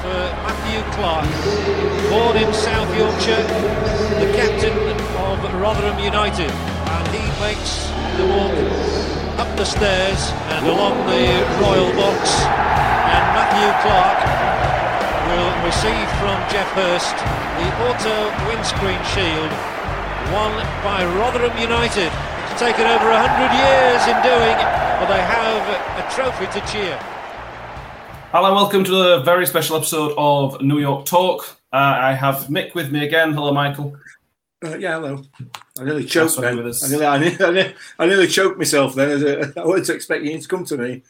for Matthew Clarke, born in South Yorkshire, the captain of Rotherham United, and he makes the walk up the stairs and along the royal box. And Matthew Clarke will receive from Geoff Hurst the auto windscreen shield won by Rotherham United. It's taken over 100 years in doing, but they have a trophy to cheer. Hello, welcome to a very special episode of New York Talk. Uh, I have Mick with me again. Hello, Michael. Uh, yeah, hello. I nearly choked That's what then. with us. I nearly, I, nearly, I, nearly, choked myself then. As a, I wasn't expecting you to come to me.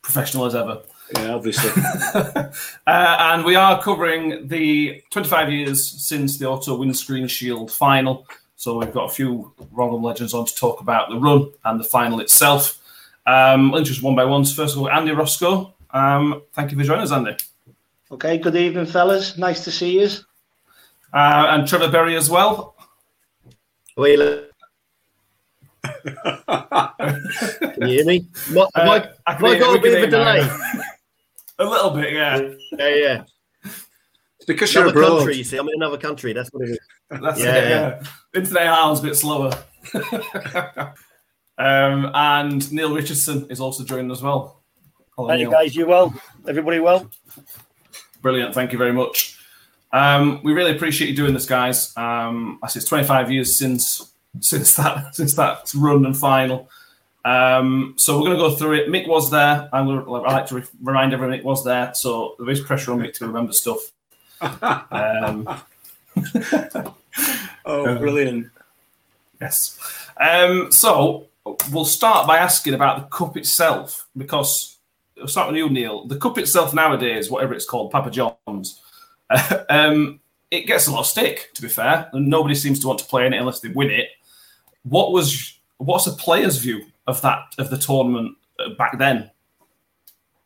Professional as ever. Yeah, obviously. uh, and we are covering the 25 years since the Auto Windscreen Shield final. So we've got a few Rotherham legends on to talk about the run and the final itself. Um, introduce one by one. First of all, Andy Roscoe. Um, thank you for joining us, Andy. Okay, good evening, fellas. Nice to see you. Uh, and Trevor Berry as well. Wheeler. Can you hear me? What, have Uh, I, I have can I got a bit of a delay? a little bit, yeah. Yeah, yeah. it's because you're Another abroad. country, you see. I'm in another country. That's what it is. That's Yeah, it, yeah. Internet arms a bit slower. um, and Neil Richardson is also joining as well. Hello, Hey, Neil. guys, you well? Everybody well? Brilliant. Thank you very much. Um, we really appreciate you doing this, guys. Um, I say it's 25 years since since that since that run and final. Um, so we're going to go through it. Mick was there. I'm going to, I like to re- remind everyone Mick was there. So there is pressure on Mick to remember stuff. Um, Oh, brilliant. Yes. Um, so we'll start by asking about the cup itself, because we'll start with you, Neil. The cup itself nowadays, whatever it's called, Papa John's, um, it gets a lot of stick. To be fair, and nobody seems to want to play in it unless they win it. What was what's a player's view of that of the tournament uh, back then?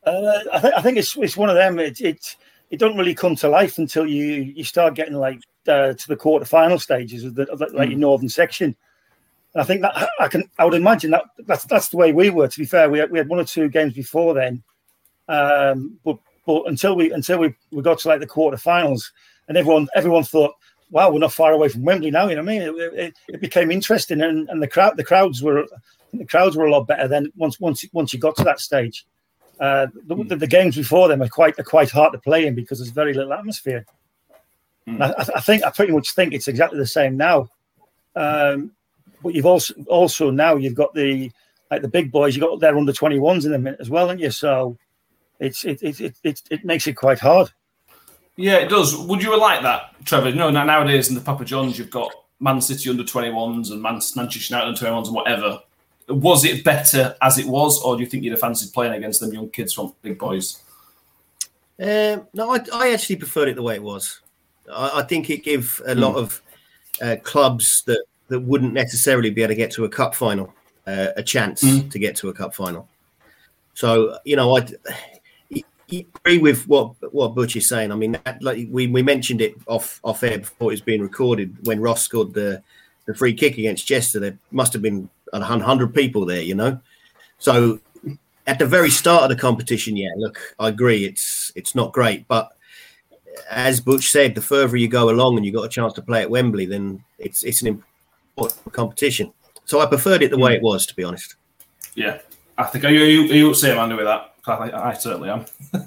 Uh, I, think I think it's it's one of them. It it it don't really come to life until you you start getting like uh, to the quarter final stages of the of the, like your northern section. And I think that I can I would imagine that that's that's the way we were. To be fair, we had, we had one or two games before then, um, but but until we until we, we got to like the quarterfinals, and everyone everyone thought, wow, we're not far away from Wembley now. You know what I mean? It, it, it became interesting, and, and the crowd the crowds were the crowds were a lot better than once once once you got to that stage. Uh, the, the, the games before them are quite are quite hard to play in because there's very little atmosphere. And I, I think I pretty much think it's exactly the same now. Um, but you've also also now you've got the like the big boys. You've got their under twenty ones in a minute as well, haven't you? So it's it it, it it it makes it quite hard. Yeah, it does. Would you like that, Trevor? You know, now- nowadays in the Papa John's, you've got Man City under 21s and Man- Manchester United under 21s and whatever. Was it better as it was, or do you think you'd have fancied playing against them young kids from Big Boys? Um, no, I, I actually preferred it the way it was. I, I think it gave a lot of uh, clubs that, that wouldn't necessarily be able to get to a cup final uh, a chance Mm. to get to a cup final. So you know, I agree with what what Butch is saying. I mean, that, like we, we mentioned it off off air before it was being recorded when Ross scored the the free kick against Chester. There must have been a hundred people there, you know. So at the very start of the competition, yeah, look, I agree, it's it's not great, but as Butch said, the further you go along and you got a chance to play at Wembley, then it's it's an competition. So I preferred it the way it was, to be honest. Yeah, I think. Are you, are you, are you same, Andy, with that? I, I certainly am.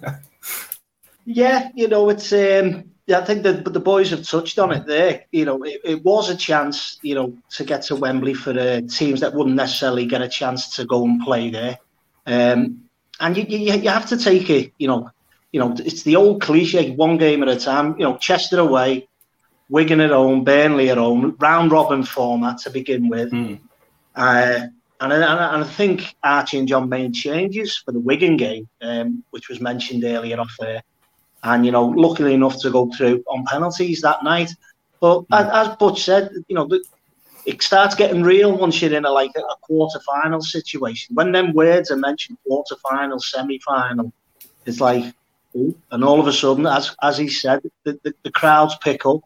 Yeah, you know, it's um yeah, I think that the boys have touched on it there. You know, it, it was a chance, you know, to get to Wembley for the teams that wouldn't necessarily get a chance to go and play there. Um, and you, you you have to take it, you know, you know, it's the old cliche, one game at a time. You know, Chester away, Wigan at home, Burnley at home, round robin format to begin with. Mm. Uh, and, I, and I think Archie and John made changes for the Wigan game, um, which was mentioned earlier off there. And, you know, luckily enough to go through on penalties that night. But as, as Butch said, you know, the, it starts getting real once you're in a like a, a quarter final situation. When them words are mentioned, quarter final, semi final, it's like, and all of a sudden, as as he said, the, the, the crowds pick up,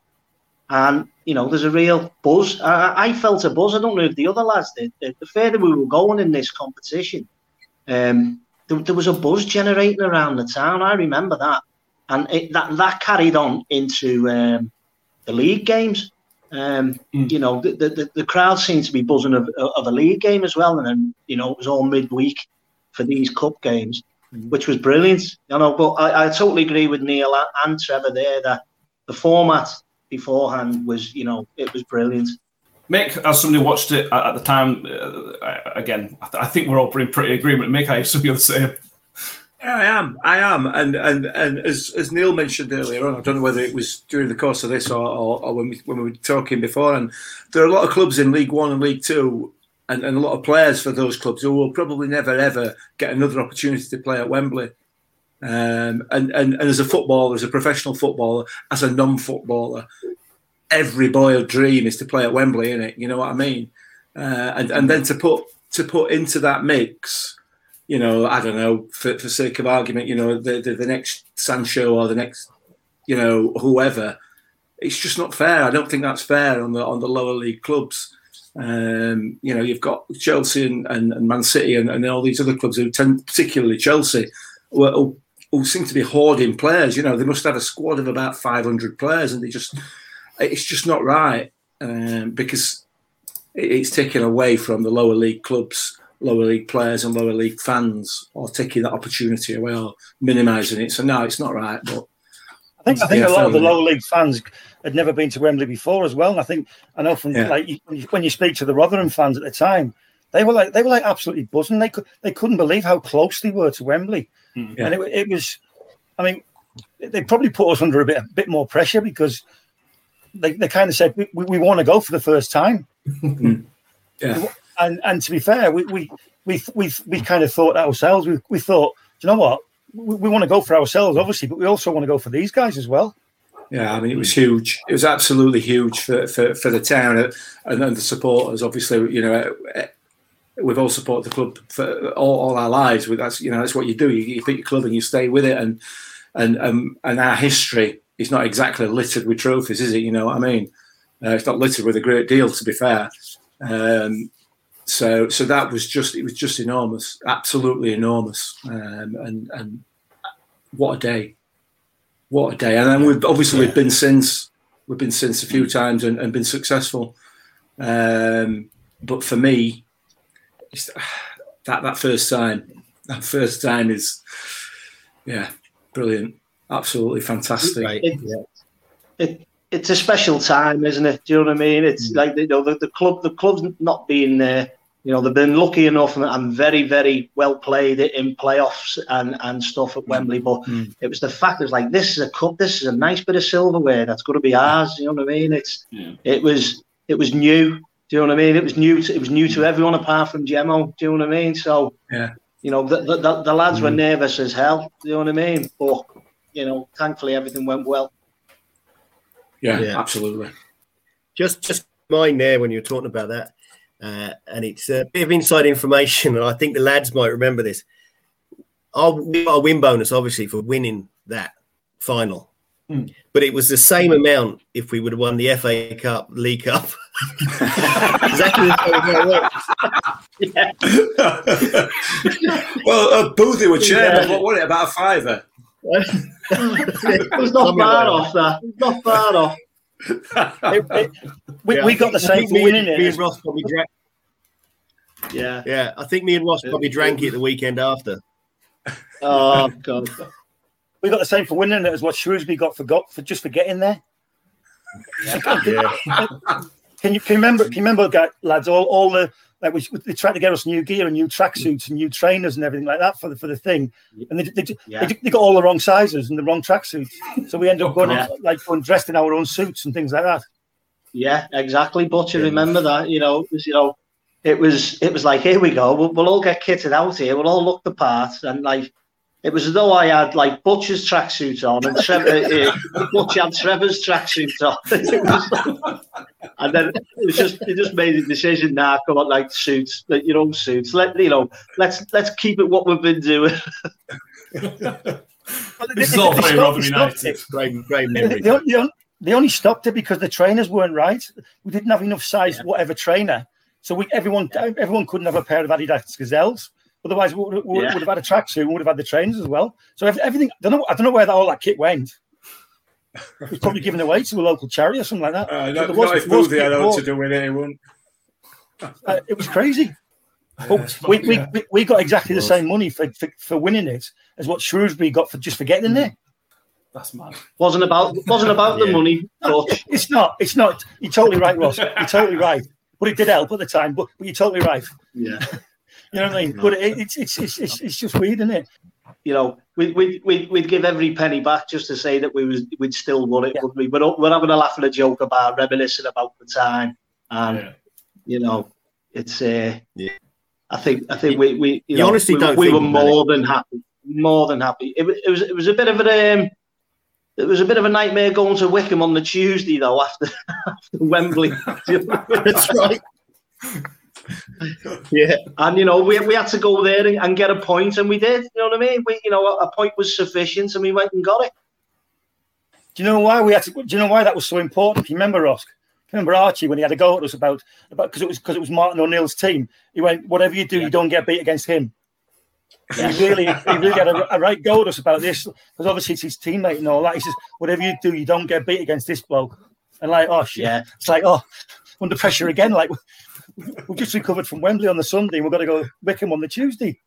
and you know there's a real buzz. I, I felt a buzz. I don't know if the other lads did. The, the further we were going in this competition, um, there, there was a buzz generating around the town. I remember that. and it, that that carried on into um, the league games. Um, Mm. You know, the, the the crowd seemed to be buzzing of, of a league game as well, and then you know it was all midweek for these cup games, which was brilliant. You know, but I, I totally agree with Neil and Trevor there that the format beforehand was, you know, it was brilliant. Mick, as somebody watched it at, at the time, uh, again, I, th- I think we're all in pretty agreement. Mick, I assume you're the same. Yeah, I am. I am. And and and as as Neil mentioned earlier on, I don't know whether it was during the course of this or, or, or when we when we were talking before. And there are a lot of clubs in League One and League Two, and, and a lot of players for those clubs who will probably never ever get another opportunity to play at Wembley. Um, and, and and as a footballer, as a professional footballer, as a non-footballer, every boy's dream is to play at Wembley, isn't it? You know what I mean? Uh, and and then to put to put into that mix you know, I don't know, for, for sake of argument, you know, the, the, the next Sancho or the next, you know, whoever, it's just not fair. I don't think that's fair on the on the lower league clubs. Um, you know, you've got Chelsea and, and, and Man City and, and all these other clubs who tend, particularly Chelsea, who, who, seem to be hoarding players. You know, they must have a squad of about 500 players, and they just, it's just not right um, because it's taken away from the lower league clubs lower league players and lower league fans or taking that opportunity away or minimising it. So no, it's not right. But I think I think a lot of the lower league fans had never been to Wembley before as well. And I think I know from Yeah. like you- when you, speak to the Rotherham fans at the time, they were like they were like absolutely buzzing. They could they couldn't believe how close they were to Wembley. Yeah. and it, it was. I mean, they probably put us under a bit a bit more pressure because they, they kind of said we, we, we want to go for the first time. yeah, And and to be fair, we we we we, we kind of thought ourselves. We, we thought, "Do you know what? We, we want to go for ourselves, obviously, but we also want to go for these guys as well. yeah. I mean, it was huge. It was absolutely huge for, for, for the town uh, and, and the supporters. Obviously, you know, uh, we've all supported the club for all, all our lives. That's you know that's what you do. You, you pick your club and you stay with it. And and um, and our history is not exactly littered with trophies, is it? You know what I mean? Uh, it's not littered with a great deal, to be fair. Um, so so that was just it was just enormous, absolutely enormous. Um, and and what a day, what a day! And then we've obviously we've been since we've been since a few times and, and been successful. Um, but for me, Uh, that that first time, that first time is yeah, brilliant, absolutely fantastic. Right. It- Yeah. It, it's a special time, isn't it? Do you know what I mean? It's mm. like you know the, the club, the club's not being there. You know they've been lucky enough and, and very, very well played in playoffs and, and stuff at mm. Wembley. But Mm. it was the fact it was like this is a cup, this is a nice bit of silverware that's going to be ours. You know what I mean? It's Yeah. it was it was new. Do you know what I mean? It was new. To, it was new to everyone apart from Jemmo. Do you know what I mean? So Yeah. you know the the, the, the lads were Mm. nervous as hell. Do you know what I mean? But you know, thankfully everything went well. Yeah, Yeah. absolutely. just just mine there when you were talking about that, uh, and it's a bit of inside information, and I think the lads might remember this. Our, we got a win bonus, obviously, for winning that final, Hmm. but it was the same amount if we would have won the FA Cup, League Cup. exactly the same way it works. well, uh, Boothie were chairman. Yeah. What was it? About a fiver. It was not Something far like off that. Not far off. It- it- we, Yeah, we got the same think for me, winning and- me and Ross probably drank. Yeah. Yeah, I think me and Ross probably drank it the weekend after. Oh god. We got the same for winning it as what Shrewsbury got for got for just for getting there. Yeah, Can you can you remember? Can you remember, lads? All all the like we, they tried to get us new gear and new tracksuits and new trainers and everything like that for the for the thing, and they they, Yeah. they, they got all the wrong sizes and the wrong tracksuits. So we end up going Yeah. like going dressed in our own suits and things like that. Yeah, exactly. But you remember that, you know, it was, you know, it was it was like, here we go, we'll, we'll all get kitted out here, we'll all look the part, and like it was as though I had like Butcher's tracksuit on and Trevor, uh, Butcher had Trevor's tracksuit on. It and then it was just it just made a decision. Now, come on, like suits, like your own suits. Let you know, let's let's keep it what we've been doing. This is all very Rotherham United. great, great They, memory. they, they, they only stopped it because the trainers weren't right. We didn't have enough size, whatever trainer. So we everyone everyone couldn't have a pair of Adidas Gazelles. Otherwise, we would, we would have had a tracksuit and would have had the trains as well. So everything, I don't know, I don't know where that, all that kit went. It was probably given away to a local charity or something like that. Uh, not, not if Boothie had to do with it, it wouldn't. Uh, it was crazy. But we, we, we, we got exactly the same money for, for, for winning it as what Shrewsbury got for just for getting in there. That's mad. Wasn't about wasn't about yeah. the money. But... It's not. It's not. You're totally right, Ross. You're totally right. But it did help at the time. But, but you're totally right. Yeah. You know what I mean? But it, it's, it's it's it's it's just weird, isn't it? You know, we'd, we'd, we'd give every penny back just to say that we was we'd still won it, yeah. wouldn't we? But we're having a laugh and a joke about reminiscing about the time, and yeah. you know, it's uh, yeah. I think I think we we you, you know, honestly we, don't we were more than happy, more than happy. It, it was it was a bit of an um, it was a bit of a nightmare going to Wycombe on the Tuesday though after, after Wembley. That's right. yeah, and you know we, we had to go there and, and, get a point, and we did. You know what I mean? We you know a, a point was sufficient, and we went and got it. Do you know why we had to? Do you know why that was so important? If you remember, Rosk? remember Archie when he had a go at us about about because it was because it was Martin O'Neill's team. He went, "Whatever you do, yeah. you don't get beat against him." He really, he really had a, a, right go at us about this because obviously it's his teammate and all that. He says, "Whatever you do, you don't get beat against this bloke." And like, oh shit, yeah. it's like, oh, under pressure again. Like we've just recovered from Wembley on the Sunday, we've got to go Wycombe on the Tuesday.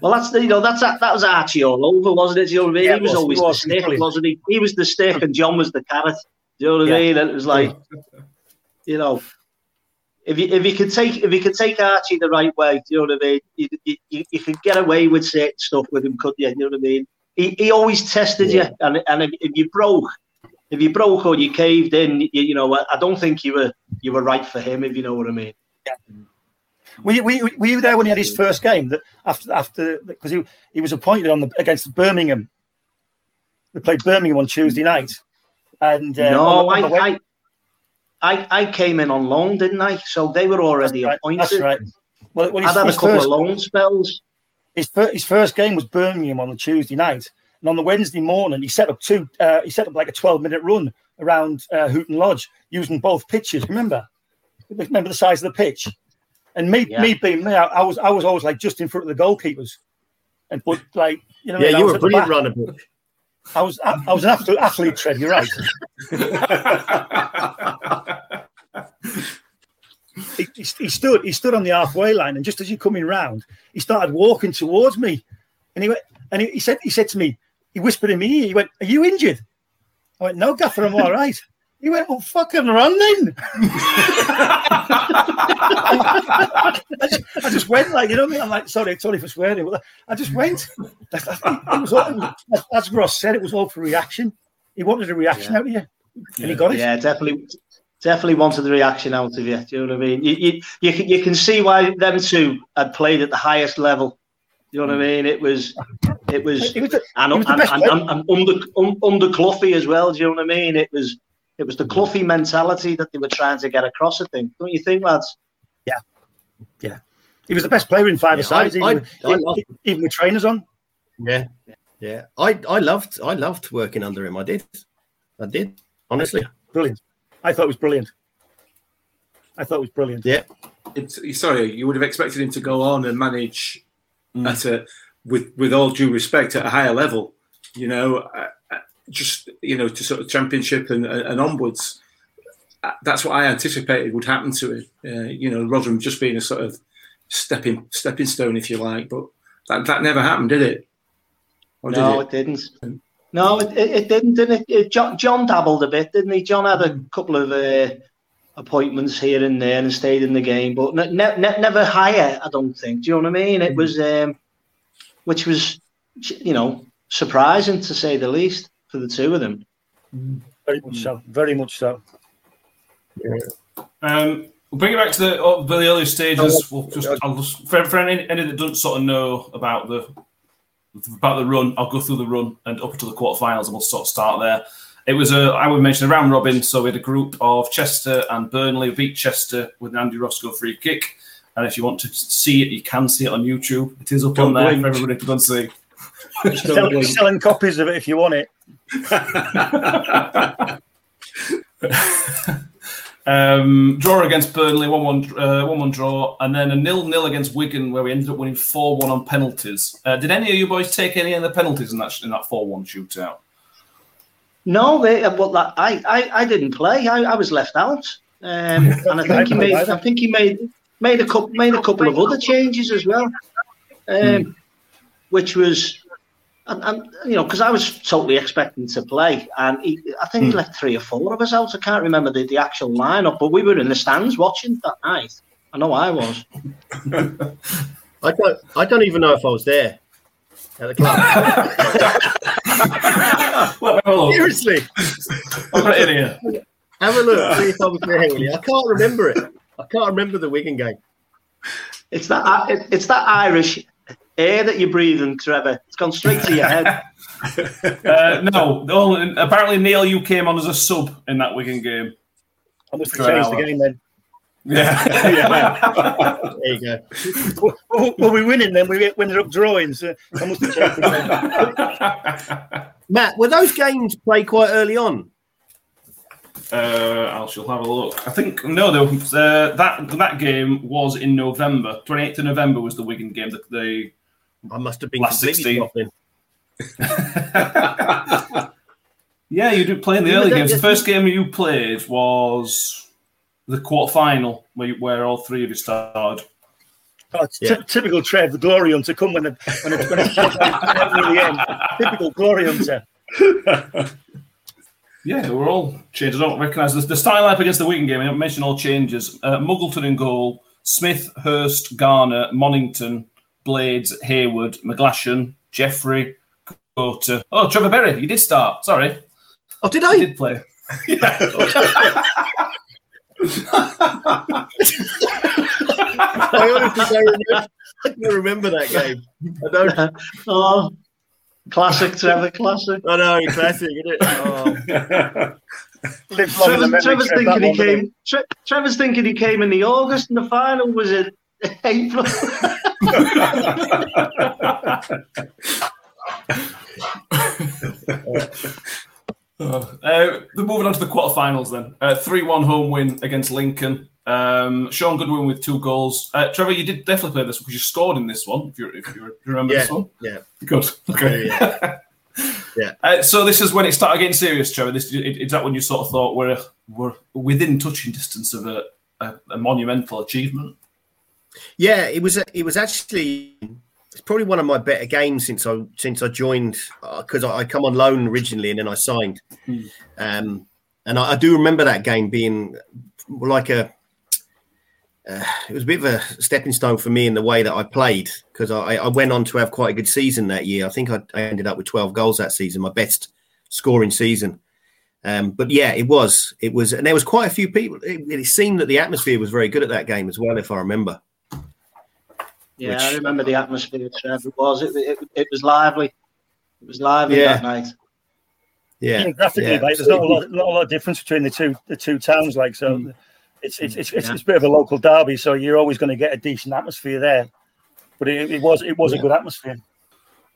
Well, that's you know that's that, that was Archie all over, wasn't it? You know what I mean? Yeah, he was, was always was, the stick, wasn't he? He was the stick, and John was the carrot. Do you know what yeah. I mean? And it was like, you know, if you if you could take if you could take Archie the right way, do you know what I mean? You, you, you could get away with certain stuff with him, couldn't you? You know what I mean? He, he always tested yeah. you, and and if, if, you broke, if you broke or you caved in, you, you, know, I don't think you were you were right for him, if you know what I mean. Yeah. Were you, were, you, were you there when he had his first game? That after after because he he was appointed on the against Birmingham. We played Birmingham on Tuesday night, and uh, no, I, I, I, I came in on loan, didn't I? So they were already that's appointed. That's right. Well, well I'd had a couple first, of loan spells. His, his first game was Birmingham on the Tuesday night, and on the Wednesday morning he set up two. Uh, he set up like a twelve minute run around uh, Hooton Lodge using both pitches. Remember, remember the size of the pitch. And me, yeah. me being me, I, I, was I was always like just in front of the goalkeepers, and but like you know, yeah, you were a brilliant runner. I was I, I was an absolute athlete, Trev. You're right. he, he, he, stood he stood on the halfway line, and just as you're coming round, he started walking towards me, and he went and he, he said he said to me, he whispered in me ear, he went, "Are you injured?" I went, "No, Gaffer, I'm all right." He went, "Oh, fucking run then." I, just, I, just, went like you know. What I mean? I'm like, sorry, sorry for swearing, but I just went. It was all, as Ross said, it was all for reaction. He wanted a reaction yeah. out of you, and he got it. Yeah, definitely, definitely wanted the reaction out of you. Do you know what I mean? You, you, you, can, you can see why them two had played at the highest level. Do You know what I mean? It was, it was, it was the, and, was and, and, and, and, under um, under Cloughie as well. Do you know what I mean? It was, it was the Cloughie mentality that they were trying to get across. I think, don't you think, lads? Yeah, yeah. He was the best player in five yeah, sides, even, I, I, I even with trainers on. Yeah, yeah. I, I loved I loved working under him. I did, I did. Honestly, brilliant. I thought it was brilliant. I thought it was brilliant. Yeah. It's, sorry, you would have expected him to go on and manage mm. at a, with with all due respect, at a higher level. You know, uh, uh just you know to sort of championship and, and onwards. Uh, that's what I anticipated would happen to him. Uh, you know, Rotherham just being a sort of stepping stepping stone, if you like. But that, that never happened, did it? Or no, did it? it? didn't. No, it, it, it didn't. Did it? John, John, dabbled a bit, didn't he? John had a mm. couple of uh, appointments here and there and stayed in the game, but ne- ne- never higher. I don't think. Do you know what I mean? It mm. was, um, which was, you know, surprising to say the least for the two of them. Very much so. Very much so. Yeah. Um, we'll bring it back to the, uh, the earlier stages. We'll just, I'll just for, for any, any that don't sort of know about the about the run, I'll go through the run and up to the quarterfinals, and we'll sort of start there. It was a, I would mention a round robin, so we had a group of Chester and Burnley beat Chester with an Andy Roscoe free kick. And if you want to see it, you can see it on YouTube. It is up Don't on there blink. for everybody to go and see. Selling, selling copies of it if you want it. Um, draw against Burnley, one one, uh, one one draw, and then a nil nil against Wigan, where we ended up winning four one on penalties. Uh, did any of you boys take any of the penalties in that in that four one shootout? No, they, uh, well, that, I, I, I didn't play. I, I was left out, um, and I think he made. I think he made made a couple made a couple of other changes as well, um, hmm. which was, and, and you know, because I was totally expecting to play, and he, I think he hmm. left three or four of us out. I can't remember the, the actual lineup, but we were in the stands watching that night. I know I was. I don't. I don't even know if I was there at the club. Seriously, I'm right in here. Have a look. See if I was there. I can't remember it. I can't remember the Wigan game. It's that. It's that Irish air that you're breathing, Trevor. It's gone straight to your head. uh, no, no, apparently Neil, you came on as a sub in that Wigan game. I must have changed the game then. Yeah. yeah. there you go. Well, well, we winning then. We ended up drawing. So I must have changed the game. Matt, were those games played quite early on? Uh, I shall have a look. I think no, though uh, that that game was in November. Twenty eighth of November was the Wigan game. The, the I must have been last sixteen. yeah, you did play in the early games. The first game you played was the quarter final where, where all three of you started. Oh, yeah. t- typical Trev, the glory hunter, come when, the, when, it's, when it's the end. Typical glory hunter. Yeah, we're all changed. I don't recognise the, the style up against the Wigan game. I mentioned all changes. Uh, Muggleton in goal, Smith, Hurst, Garner, Monington, Blades, Hayward, McGlashan, Jeffrey, Goater. Oh, Trevor Berry, you did start. Sorry. Oh, did I? You did play. I honestly don't remember, I don't remember that game. I don't. oh, classic, Trevor, classic. I know, classic, isn't it? Oh. Trevor's, Trevor's thinking he came. Tre- Trevor's thinking he came in the August, and the final was in April. uh, moving on to the quarterfinals then. Uh, 3 1 home win against Lincoln. Um, Shaun Goodwin with two goals. Uh, Trevor, you did definitely play this because you scored in this one, if, you if you remember yeah, this one. Yeah. Good. Okay. Yeah. yeah. Uh, so this is when it started getting serious, Trevor. This is that when you sort of thought we're we're within touching distance of a, a, a monumental achievement. Yeah, it was. It was actually it's probably one of my better games since I since I joined because uh, I, I, come on loan originally and then I signed. Hmm. Um, and I, I, do remember that game being like a uh, it was a bit of a stepping stone for me in the way that I played because I, I, went on to have quite a good season that year. I think I, I ended up with 12 goals that season, my best scoring season. Um, but yeah, it was, it was, and there was quite a few people. It, it, seemed that the atmosphere was very good at that game as well, if I remember. Yeah, Which, I remember the atmosphere. Trev. It was, it, it, it was lively. It was lively yeah. that night. Yeah, yeah graphically, yeah. Like, there's not a lot, not a lot of difference between the two the two towns. Like so. Mm it's it's it's, it's, it's, a bit of a local derby, so you're always going to get a decent atmosphere there. But it, it was it was yeah. a good atmosphere.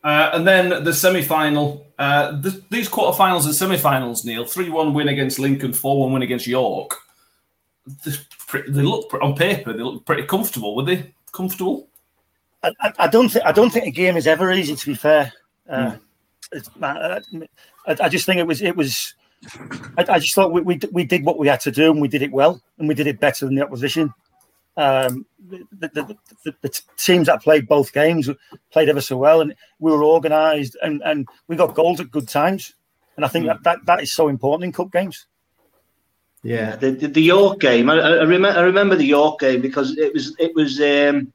Uh, and then the semi-final, uh, the, these quarterfinals and semi-finals, Neil, three-one win against Lincoln, four-one win against York. Pretty, they look on paper, they look pretty comfortable. Were they comfortable? I, I, I don't think I don't think a game is ever easy. To be fair, uh, mm. I, I, just think it was it was I, I just thought we, we, we did what we had to do and we did it well and we did it better than the opposition. Um, the, the, the, the, teams that played both games played ever so well and we were organised and, and we got goals at good times. And I think mm. that, that, that is so important in cup games. Yeah, the, the, the York game. I, I, remember. I remember the York game because it was it was um,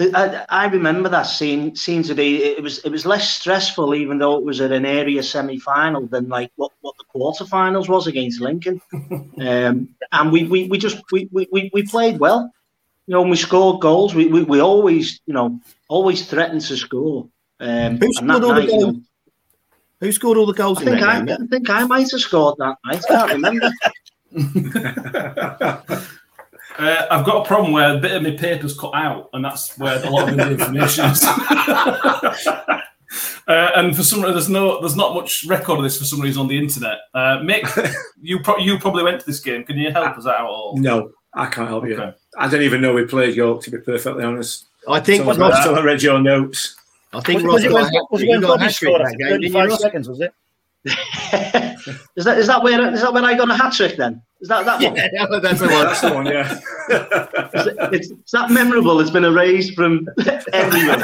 I, I remember that scene seemed to be it was it was less stressful even though it was at an area semi final than like what, what the quarterfinals was against Lincoln. um, and we, we, we just we, we, we played well. You know, when we scored goals, we, we, we always, you know, always threatened to score. Um, Who scored all night, the goals? You know, Who scored all the goals I think I, game, I think I might have scored that night. I can't remember. Uh, I've got a problem where a bit of my paper's cut out, and that's where a lot of the information is. Uh, and for some reason, there's no, there's not much record of this for some reason on the internet. Uh, Mick, you pro- you probably went to this game. Can you help us out at all? No, I can't help you. I don't even know we played York, to be perfectly honest. I think Until Ross, I, I read your notes. I think Was, Ross was it got when, was it when You got a Bobby hat trick scored that game, didn't you, 35 Ross? seconds, was it? is that is that where is that when I got a hat trick then? Is that that one? Yeah, that's the one. That's the one, yeah. Is, it, it's, is that memorable? It's been erased from everyone.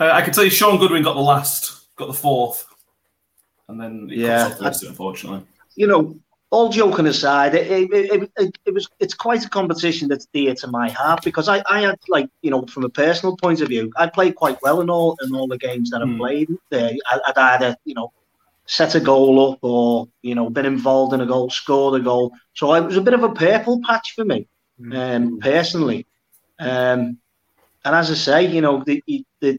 Uh, I can tell you, Shaun Goodwin got the last, got the fourth, and then he Yeah. cuts off the rest of it, unfortunately. you know, all joking aside, it, it, it, it, it was it's quite a competition that's dear to my heart because I, I had like you know from a personal point of view, I played quite well in all in all the games that I Hmm. played. There, I, I'd either you know set a goal up or you know been involved in a goal, scored a goal. So it was a bit of a purple patch for me, um, personally. Um, and as I say, you know the the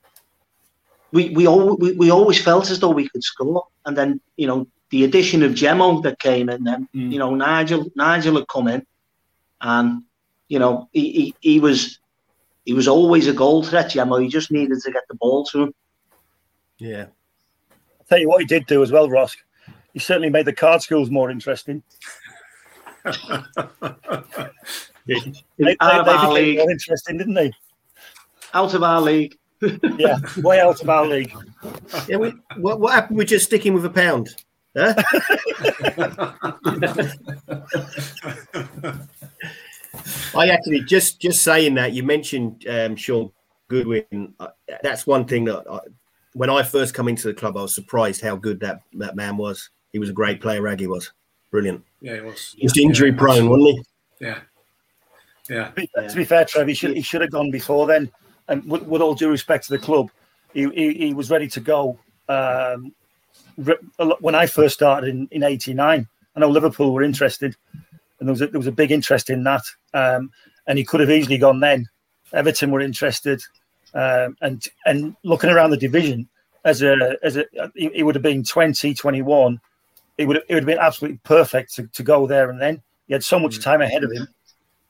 we we, all, we we always felt as though we could score, and then you know the addition of Jemmo that came in, then Mm. you know Nigel Nigel had come in, and you know he, he, he was he was always a goal threat. Jemmo, he just needed to get the ball to him. Yeah. I'll tell you what he did do as well, Ross. He certainly made the card schools more interesting. They, they, Out of they our became league, more interesting, didn't they? out of our league. Yeah, way out of our league. yeah we, what, what happened with just sticking with a pound? Huh? I actually just just saying that you mentioned um, Shaun Goodwin. Uh, that's one thing that I, when I first come into the club, I was surprised how good that that man was. He was a great player. Raggy was brilliant. Yeah, it was. Just injury prone, wasn't he? Yeah. Yeah. To be, to be fair, Trev, he should he should have gone before then. And with, with all due respect to the club, he, he, he was ready to go um, re- a lot- when I first started in in '89. I know Liverpool were interested, and there was a, there was a big interest in that. Um, and he could have easily gone then. Everton were interested, um, and and looking around the division as a as a he, he would have been 20, 21. It would have, it would have been absolutely perfect to, to go there and then. He had so much time ahead of him.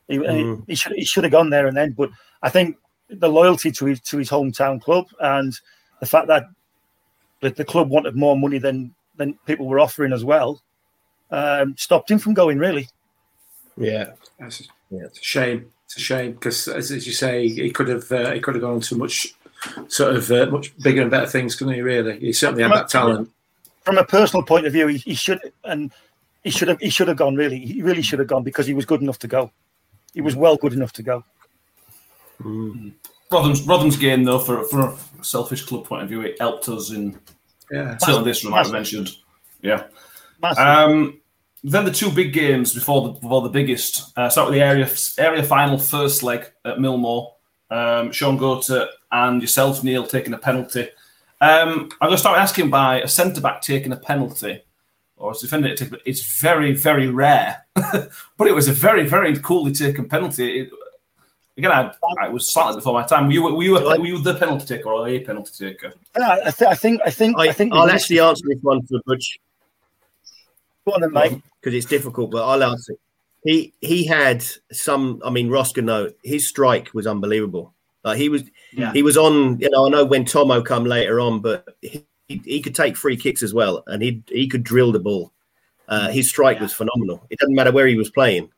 He, Mm. he should he should have gone there and then. But I think the loyalty to his to his hometown club and the fact that the, the club wanted more money than than people were offering as well um, stopped him from going. Really, Yeah. That's Yeah. it's a shame. It's a shame because, as, as you say, he could have uh, he could have gone on to much sort of uh, much bigger and better things, couldn't he? Really, he certainly had that talent. from a personal point of view, he, he should and he should have he should have gone. Really, he really should have gone because he was good enough to go. He was well good enough to go. Rotham's, Rotham's game, though, for, for a selfish club point of view, it helped us in Yeah, certainly this run I Massive. mentioned. Yeah. Massive. Um, then the two big games before the before the biggest. Uh, start with the area area final first leg at Millmoor. Um, Shaun Goater and yourself, Neil, taking a penalty. Um, I'm going to start asking by a centre back taking a penalty or a defender taking. It's very very rare, but it was a very very coolly taken penalty. It, again, I, I was slightly before my time. Were you were you, a, were you the penalty taker or a penalty taker? Yeah, I, th- I think I think I, I, think I'll actually answer this one for Butch go on then, mate. Because it's difficult, but I'll answer. He he had some. I mean, Ross can know his strike was unbelievable. Like he was, Yeah. he was on. You know, I know when Tomo come later on, but he, he could take free kicks as well, and he he could drill the ball. Uh, his strike Yeah. was phenomenal. It doesn't matter where he was playing.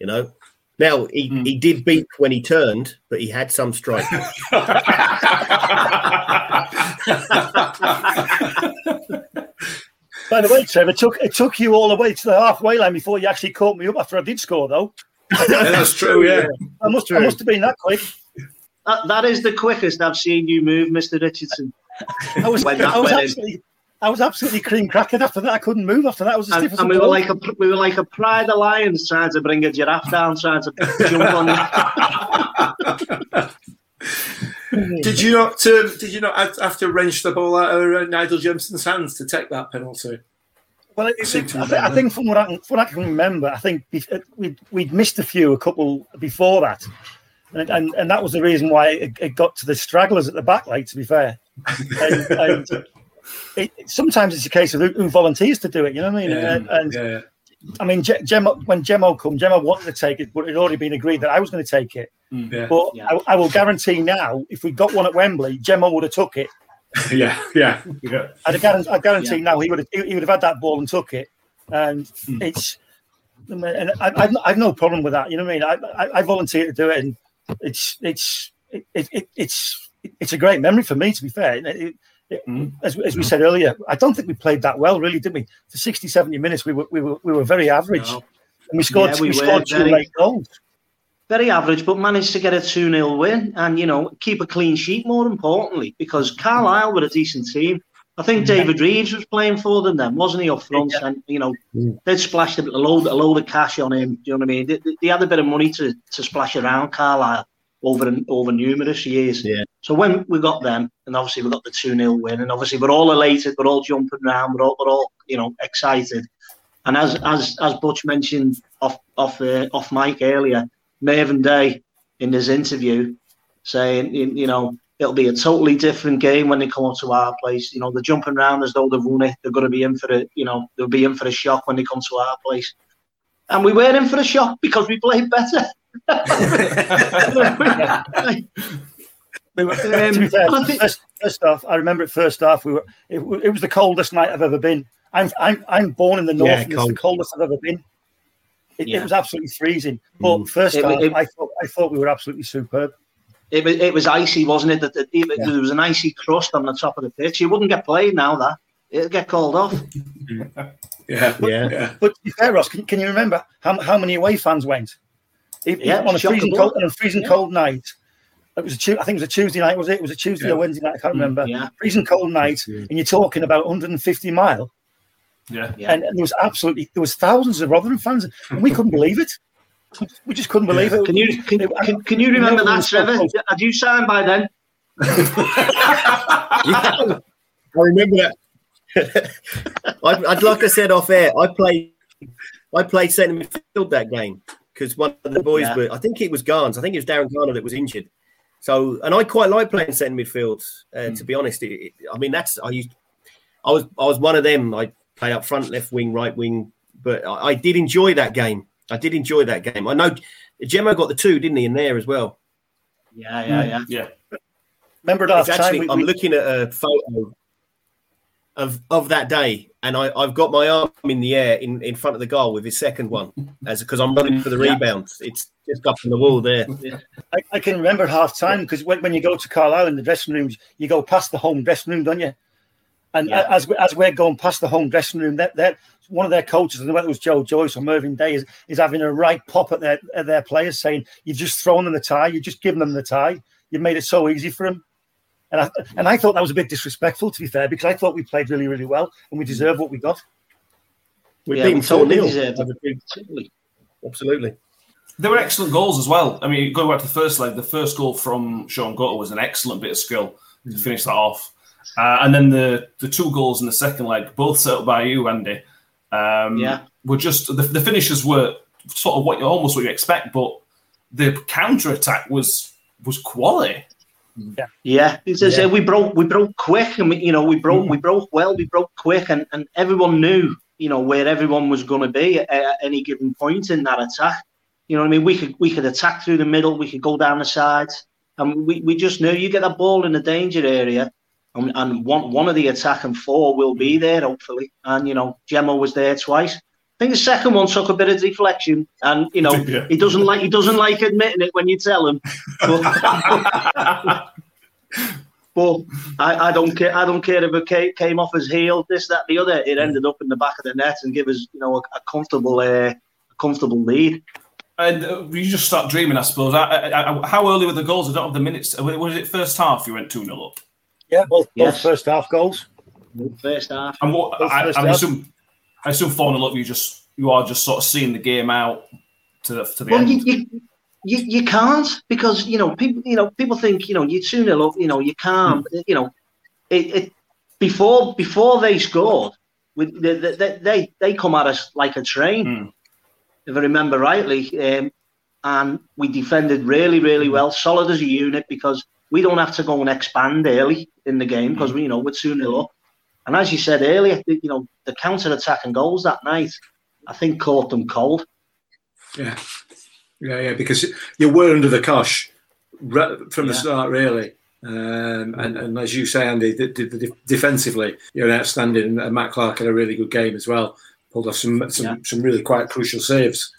You know. Now he, Mm. he did beat when he turned, but he had some strike. By the way, Trevor, it took it took you all the way to the halfway line before you actually caught me up after I did score, though. Yeah, that's true. Yeah, I must I must have been that quick. That, that is the quickest I've seen you move, Mister Richardson. I was When that I was went in. absolutely I was absolutely cream cracking after that. I couldn't move after that. I was as And, stiff as a and we were like a we were like a pride of lions trying to bring a giraffe down, trying to jump on. did you not? Um, did you not have- to wrench the ball out of uh, Nigel Jemson's hands to take that penalty? Well, it, it, I, remember. I think from what I, can- from what I can remember, I think be- uh, we'd, we'd missed a few, a couple before that. And, and, and that was the reason why it, it got to the stragglers at the back, like, to be fair. And, and it, sometimes it's a case of who, who volunteers to do it, you know what I mean? Yeah, And, and yeah, I mean, Gemma, when Jemmo come, Jemmo wanted to take it, but it had already been agreed that I was going to take it. Mm. Yeah. But yeah. I, I, will guarantee now, if we got one at Wembley, Jemmo would have took it. yeah, yeah, yeah. I'd guarantee, I guarantee yeah. now he would have he would have had that ball and took it. And mm. it's and I, I've, I've no problem with that. You know what I mean? I, I, I volunteer to do it, and it's it's it, it, it's it's a great memory for me. To be fair, it. Mm-hmm. as, as we mm-hmm. said earlier, I don't think we played that well, really, did we? For 60, 70 minutes, we were we were, we were very average, no. and we scored yeah, we, we scored two very, late goals. Very average, but managed to get a 2 0 win and, you know, keep a clean sheet, more importantly, because Carlisle were a decent team. I think mm-hmm. David Reeves was playing for them then, wasn't he, up front? Yeah. And, you know, mm. they'd splashed a load, a load of cash on him. Do you know what I mean? They, they had a bit of money to, to splash around Carlisle over over numerous years. Yeah. So when we got them, and obviously we got the 2 0 win, and obviously we're all elated, we're all jumping around, we're all, we're all you know, excited. And as as as Butch mentioned off off uh, off mic earlier, Mervyn Day in his interview saying, you know, it'll be a totally different game when they come up to our place. You know, they're jumping around as though they've won it. They're going to be in for it. You know, they'll be in for a shock when they come to our place. And we were in for a shock because we played better. We were, to be fair, first, first off, I remember it first off. We were. It, it, was the coldest night I've ever been. I'm I'm I'm born in the north, yeah, and it's the coldest I've ever been. It, yeah. it was absolutely freezing. But mm. first off, I thought I thought we were absolutely superb. It was, it was icy, wasn't it? That, that yeah. there was an icy crust on the top of the pitch. You wouldn't get played now. That it'll get called off. yeah, but, yeah. But to be fair, Ross, can, can you remember how, how many away fans went? Yeah, on a freezing cold on a freezing yeah. cold night. It was a I think it was a Tuesday night. Was it? It was a Tuesday yeah. or Wednesday night. I can't mm, remember. Yeah. Freezing cold night, and you're talking about 150 mile. Yeah. yeah. And, and, there was absolutely there was thousands of Rotherham fans, and we couldn't believe it. We just couldn't believe it. Can you can, can, can you remember that, Trevor? Had you signed by then? I remember that. I'd, I'd, like I said off air, I played I played centre midfield that game because one of the boys yeah. were, I think it was Garns, I think it was Darren Garner that was injured. So, and I quite like playing centre midfield. Uh, mm. To be honest, it, it, I mean that's I used, I was I was one of them. I play up front, left wing, right wing, but I, I did enjoy that game. I did enjoy that game. I know Jemmo got the two, didn't he, in there as well? Yeah, yeah, yeah, yeah. Remember that actually, we, I'm we... looking at a photo of of that day, and I, I've got my arm in the air in, in front of the goal with his second one, as because I'm running for the yeah. rebound. It's just up in the wall there. I, I can remember half time because when, when you go to Carlisle in the dressing rooms, you go past the home dressing room, don't you? And yeah. as as we're going past the home dressing room, that that one of their coaches, know whether it was Joe Joyce or Mervyn Day, is, is having a right pop at their at their players, saying, "You've just thrown them the tie. You've just given them the tie. You've made it so easy for them." And I, and I thought that was a bit disrespectful, to be fair, because I thought we played really, really well and we deserve what we got. We yeah, beat 4 0. Absolutely. There were excellent goals as well. I mean, going back to the first leg, the first goal from Shaun Goater was an excellent bit of skill to mm. finish that off. Uh, and then the, the two goals in the second leg, both set up by you, Andy, um, yeah. were just the, the finishes were sort of what you almost what you expect, but the counter attack was was quality. Yeah, yeah. yeah. we broke, we broke quick, and we, you know, we broke, mm. we broke well, we broke quick, and, and everyone knew, you know, where everyone was going to be at, at, any given point in that attack. You know what I mean? We could, we could attack through the middle, we could go down the sides, and we, we just knew you get that ball in the danger area, and, and one one of the attacking four will be there hopefully. And you know, Jemmo was there twice. I think the second one took a bit of deflection, and you know yeah. he doesn't like he doesn't like admitting it when you tell him. But, but I, I, don't care. I don't care if it came off his heel, this, that, the other. It ended up in the back of the net and give us, you know, a, a comfortable, uh, a comfortable lead. And uh, you just start dreaming, I suppose. I, I, how early were the goals? I don't have the minutes. Was it first half? You went two 0 up. Yeah, both, yes. both first half goals. First half. And what I, I, assume I assume four 0 up. You just you are just sort of seeing the game out to the to the well, end. You, you, you, you can't because you know people you know people think you know you two 0 up. You know you can't. Mm. You know it, it before before they scored. With they, they, they, they come at us like a train, mm. if I remember rightly. Um, and we defended really, really well, solid as a unit because we don't have to go and expand early in the game because we, you know, we're 2 0 up. And as you said earlier, you know, the counter attack and goals that night, I think caught them cold. Yeah, yeah, yeah. Because you were under the cosh from the start, really. Um, and, and as you say, Andy, the, the, the defensively, you're outstanding. And Matt Clarke had a really good game as well. Pulled off some some, Yeah. some really quite crucial saves.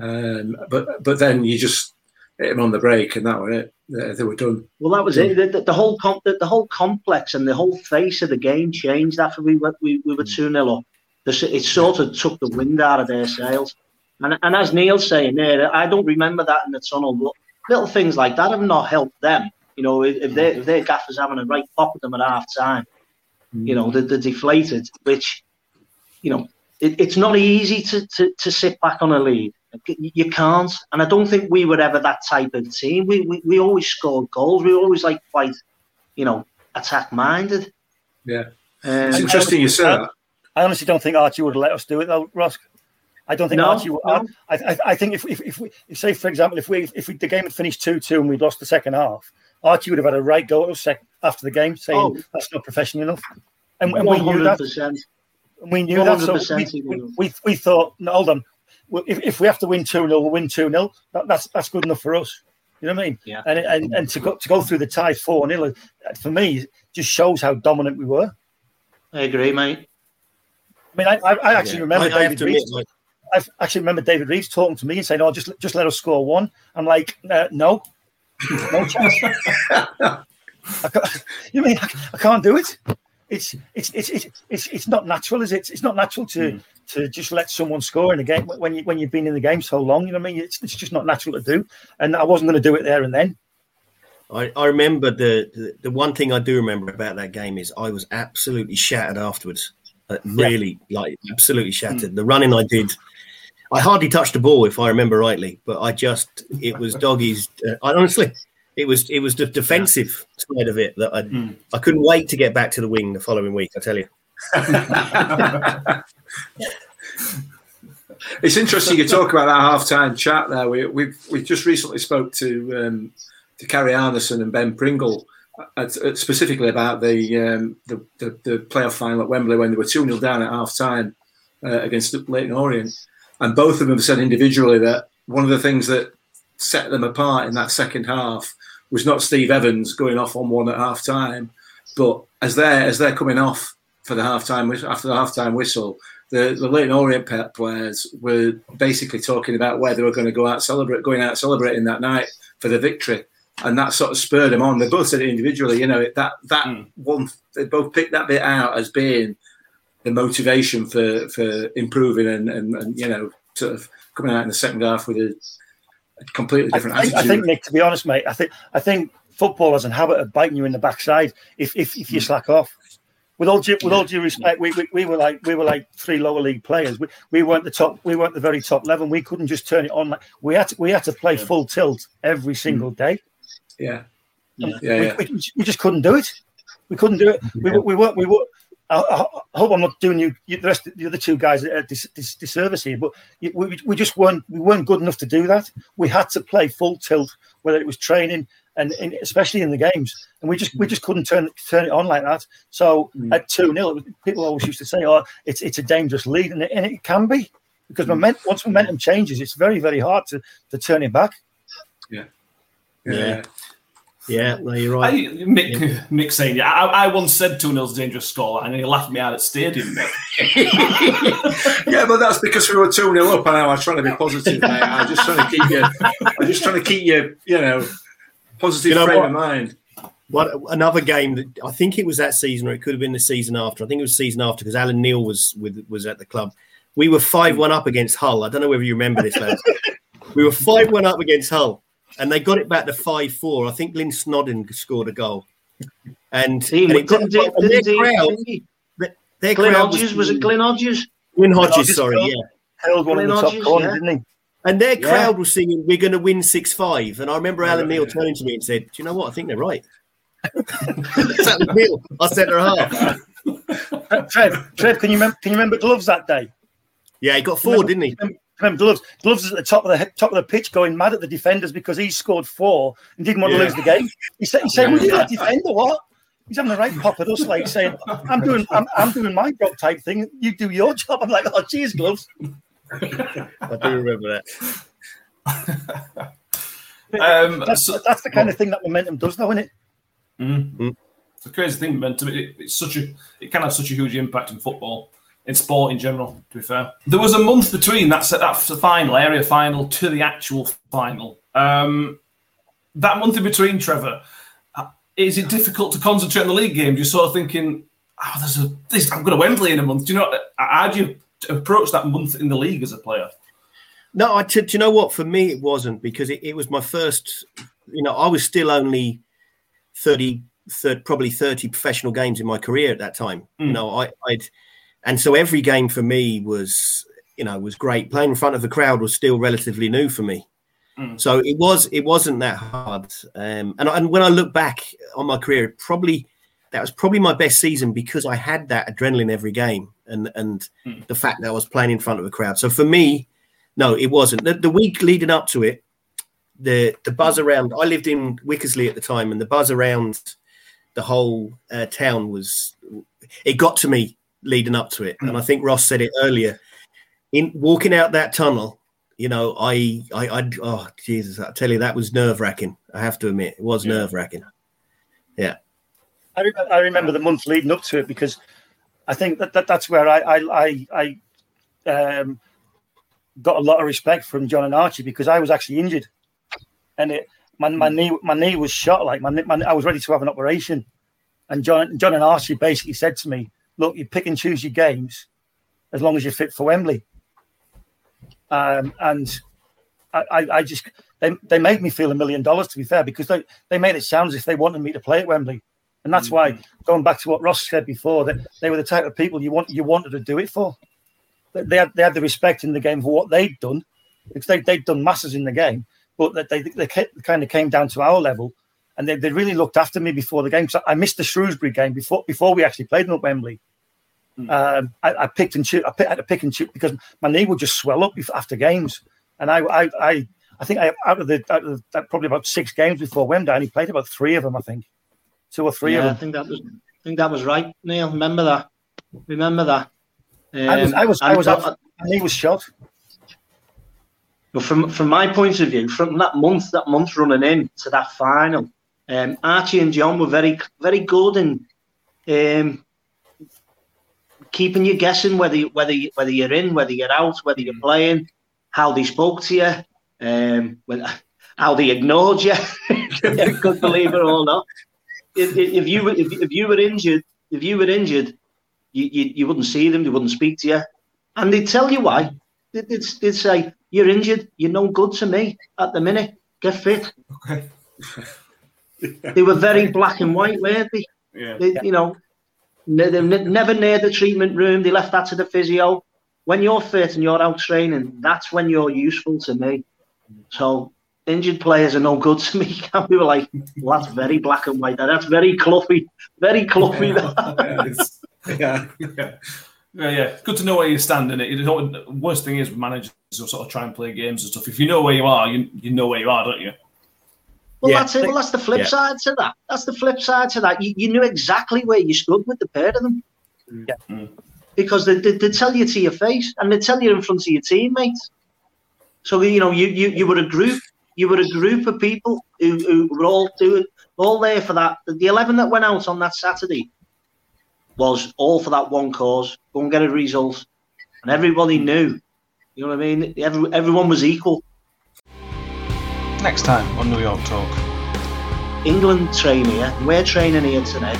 Um, but but then you just hit him on the break, and that was it. They, they were done. Well, that was it. The, the, whole com- the, the whole complex and the whole face of the game changed after we were we, we were mm. two 0 up. The, it sort of took the wind out of their sails. And and as Neil's saying there, I don't remember that in the tunnel, but little things like that have not helped them. You know, if, if they if their gaffers having a right pop at them at half time, mm. you know, they're, they're deflated. Which, you know, it, it's not easy to, to to sit back on a lead. You you can't, and I don't think we were ever that type of team. We we, we always scored goals. We were always like quite, you know, attack minded. Yeah, Um, it's interesting you say that. I honestly don't think Archie would have let us do it though, Ross. I don't think No, Archie would. no. I, I, I think if, if, if we say for example if we if we, the game had finished two two and we'd lost the second half, Archie would have had a right go at us sec- after the game saying Oh. that's not professional enough, and, and we knew that. percent. And we knew that. So 100% he we, we, we, we thought, no, hold on. Well, If, if we have to win 2 0, we'll win 2 0. That, that's that's good enough for us. You know what I mean? Yeah. And, and, and to, go, to go through the tie 4 0, for me, just shows how dominant we were. I agree, mate. I mean, I, I, I actually Yeah. remember I, I have David to admit, Reeves. like, I actually remember David Reeves talking to me and saying, "Oh, just just let us score one." I'm like, uh, "No, no chance." I can't, you mean I, I can't do it? It's it's it's it's it's, it's not natural, is it? It's not natural to to just let someone score in a game when you when you've been in the game so long. You know what I mean? It's, it's just not natural to do, and I wasn't going to do it there and then. I, I remember the, the the one thing I do remember about that game is I was absolutely shattered afterwards. Uh, really, like absolutely shattered. The running I did, I hardly touched the ball if I remember rightly, but I just it was doggies. Uh, I honestly, it was it was the defensive side of it that I I couldn't wait to get back to the wing the following week. I tell you. It's interesting you talk about that half-time chat there. We, we've we just recently spoke to um, to Kari Arnason and Ben Pringle uh, uh, specifically about the, um, the, the the playoff final at Wembley when they were two 0 down at half-time uh, against Leyton Orient, and both of them said individually that one of the things that set them apart in that second half was not Steve Evans going off on one at half-time, but as they're as they're coming off for the half-time after the half-time whistle the, the Leyton Orient pe- players were basically talking about where they were going to go out celebrate, going out celebrating that night for the victory, and that sort of spurred them on. They both said it individually, you know, that that hmm. one they both picked that bit out as being the motivation for for improving and and, and you know sort of coming out in the second half with a, a completely I different think, I think, Nick, to be honest, mate, I think I think football has a habit of biting you in the backside if if, if you hmm. slack off. With all due, with all due respect, we, we, we were like we were like three lower league players. We, we weren't the top. We weren't the very top level. We couldn't just turn it on. Like, we had to, we had to play full tilt every single mm. day. yeah, Yeah. yeah, We, yeah. we, we just couldn't do it. We couldn't do it. We, we weren't. We were. I, I hope I'm not doing you, you the rest of the other two guys a dis, dis, disservice here, but we, we just weren't we weren't good enough to do that. We had to play full tilt, whether it was training and in, especially in the games, and we just we just couldn't turn turn it on like that. So mm. at two 0 people always used to say, "Oh, it's it's a dangerous lead," and it, and it can be because mm. moment, once momentum changes, it's very very hard to to turn it back. yeah. Yeah. Yeah, no, you're I, right. Mick, Mick saying, yeah, I, I once said 2 0's dangerous score, and he laughed me out at stadium, Mick. yeah, but that's because we were two 0 up, and I was trying to be positive, mate. I'm just trying to keep you. I'm just trying to keep you, you know, positive You know frame what? of mind. What another game that I think it was that season, or it could have been the season after. I think it was season after because Alan Knill was with was at the club. We were five one up against Hull. I don't know whether you remember this, lads. we were five one up against Hull, and they got it back to five four. I think Lynn Snodden scored a goal, and, He and it got, didn't, did, their didn't, crowd, didn't their Glenn crowd Hodges was it Glenn Hodges? Glyn Hodges, Hodges sorry, goal. yeah. Held one in the top Hodges, corner, yeah. didn't he? And their Yeah. crowd was singing, "We're going to win six five. And I remember Alan Knill turning to me and said, "Do you know what? I think they're right." That was Neil. I centre half. Uh, Trev, Trev, can you remember? Can you remember gloves that day? Yeah, he got four, didn't he? Remember, remember gloves? Gloves is at the top of the top of the pitch, going mad at the defenders because he scored four and didn't want to lose the game. He said, "He said, well, you're a defender, what?" He's having a right pop at us, like saying, "I'm doing, I'm, I'm doing my job type thing. You do your job." I'm like, "Oh, cheers, gloves." I do remember that. um, that's, so, that's the kind of thing that momentum does, though, isn't it? Mm, it's a crazy thing, momentum. It, it's such a, it can have such a huge impact in football, in sport in general. To be fair, there was a month between that that final area final to the actual final. Um, that month in between, Trevor, uh, is it difficult to concentrate on the league game? You're sort of thinking, oh, there's a this. I'm going to Wembley in a month. Do you know how do you approach that month in the league as a player? No, I. T- do you know what? For me, it wasn't because it, it was my first. You know, I was still only 30, 30, probably 30 professional games in my career at that time. Mm. You know, I, I'd, and so every game for me was, you know, was great. Playing in front of the crowd was still relatively new for me. Mm. So it was, it wasn't that hard. Um, and, and when I look back on my career, probably that was probably my best season because I had that adrenaline every game and and mm. the fact that I was playing in front of a crowd. So for me, no, it wasn't. The, the week leading up to it, the the buzz around. I lived in Wickersley at the time, and the buzz around the whole uh, town was. It got to me leading up to it, mm. and I think Ross said it earlier. In walking out that tunnel, you know, I, I, I oh Jesus, I tell you, that was nerve wracking. I have to admit, it was yeah. nerve wracking. Yeah. I, re- I remember the month leading up to it because I think that, that that's where I I I, I um, got a lot of respect from John and Archie because I was actually injured, and it my, my knee my knee was shot like my, my I was ready to have an operation, and John John and Archie basically said to me, "Look, you pick and choose your games, as long as you're fit for Wembley." Um, and I, I, I just they, they made me feel a million dollars to be fair because they, they made it sound as if they wanted me to play at Wembley. And that's why, mm-hmm. going back to what Ross said before, that they were the type of people you want you wanted to do it for. They had they had the respect in the game for what they'd done, because they they'd done masses in the game, but that they they kind of came down to our level, and they, they really looked after me before the game. So I missed the Shrewsbury game before before we actually played them at Wembley. Mm. Um, I, I, picked and shoot. I, I had to pick and shoot because my knee would just swell up after games, and I I I, I think I out of the out of the, probably about six games before Wembley, I only played about three of them. I think two or three yeah, of them. I think that was I think that was right, Neil. Remember that. Remember that. Um, I was I was I was, I was and he was shot. But from from my point of view, from that month, that month running in to that final, um, Archie and John were very very good in um, keeping you guessing whether you, whether you, whether you're in, whether you're out, whether you're playing, how they spoke to you, um, how they ignored you. Could believe it or not if, if you were if, if you were injured, if you were injured, you, you, you wouldn't see them, they wouldn't speak to you, and they'd tell you why. They'd, they'd, they'd say, "You're injured. You're no good to me at the minute. Get fit." Okay. they were very black and white, weren't they? Yeah. They, you know, they never near the treatment room. They left that to the physio. When you're fit and you're out training, that's when you're useful to me. So injured players are no good to me. And we were like, well, that's very black and white. That's very Cloughie, very Cloughie. yeah, yeah. Yeah, yeah. Good to know where you stand in it. The worst thing is managers who sort of try and play games and stuff. If you know where you are, you you know where you are, don't you? Well, yeah. that's it. Well, that's the flip yeah. side to that. That's the flip side to that. You, you knew exactly where you stood with the pair of them. Yeah. Mm. Because they, they, they tell you to your face and they tell you in front of your teammates. So, you know, you, you, you were a group you were a group of people who, who were all doing all there for that. The eleven that went out on that Saturday was all for that one cause. Go and get a result, and everybody knew. You know what I mean? Every, everyone was equal. Next time on New York Talk. England train here. We're training here today.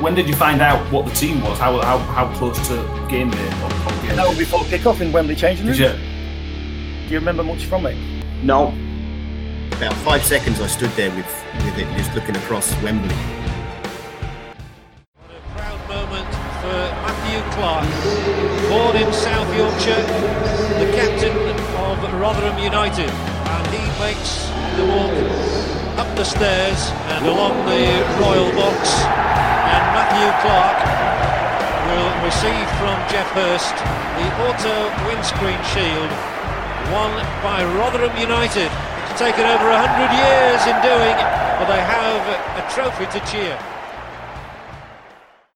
When did you find out what the team was? How how, how close to game day? Or, or game that was before kick-off in Wembley changing rooms. Did you? Do you remember much from it? No. About five seconds I stood there with, with it, just looking across Wembley. What a proud moment for Matthew Clarke, born in South Yorkshire, the captain of Rotherham United, and he makes the walk up the stairs and along the royal box, and Matthew Clarke will receive from Geoff Hurst the auto windscreen shield won by Rotherham United. It's taken over 100 years in doing, but they have a trophy to cheer.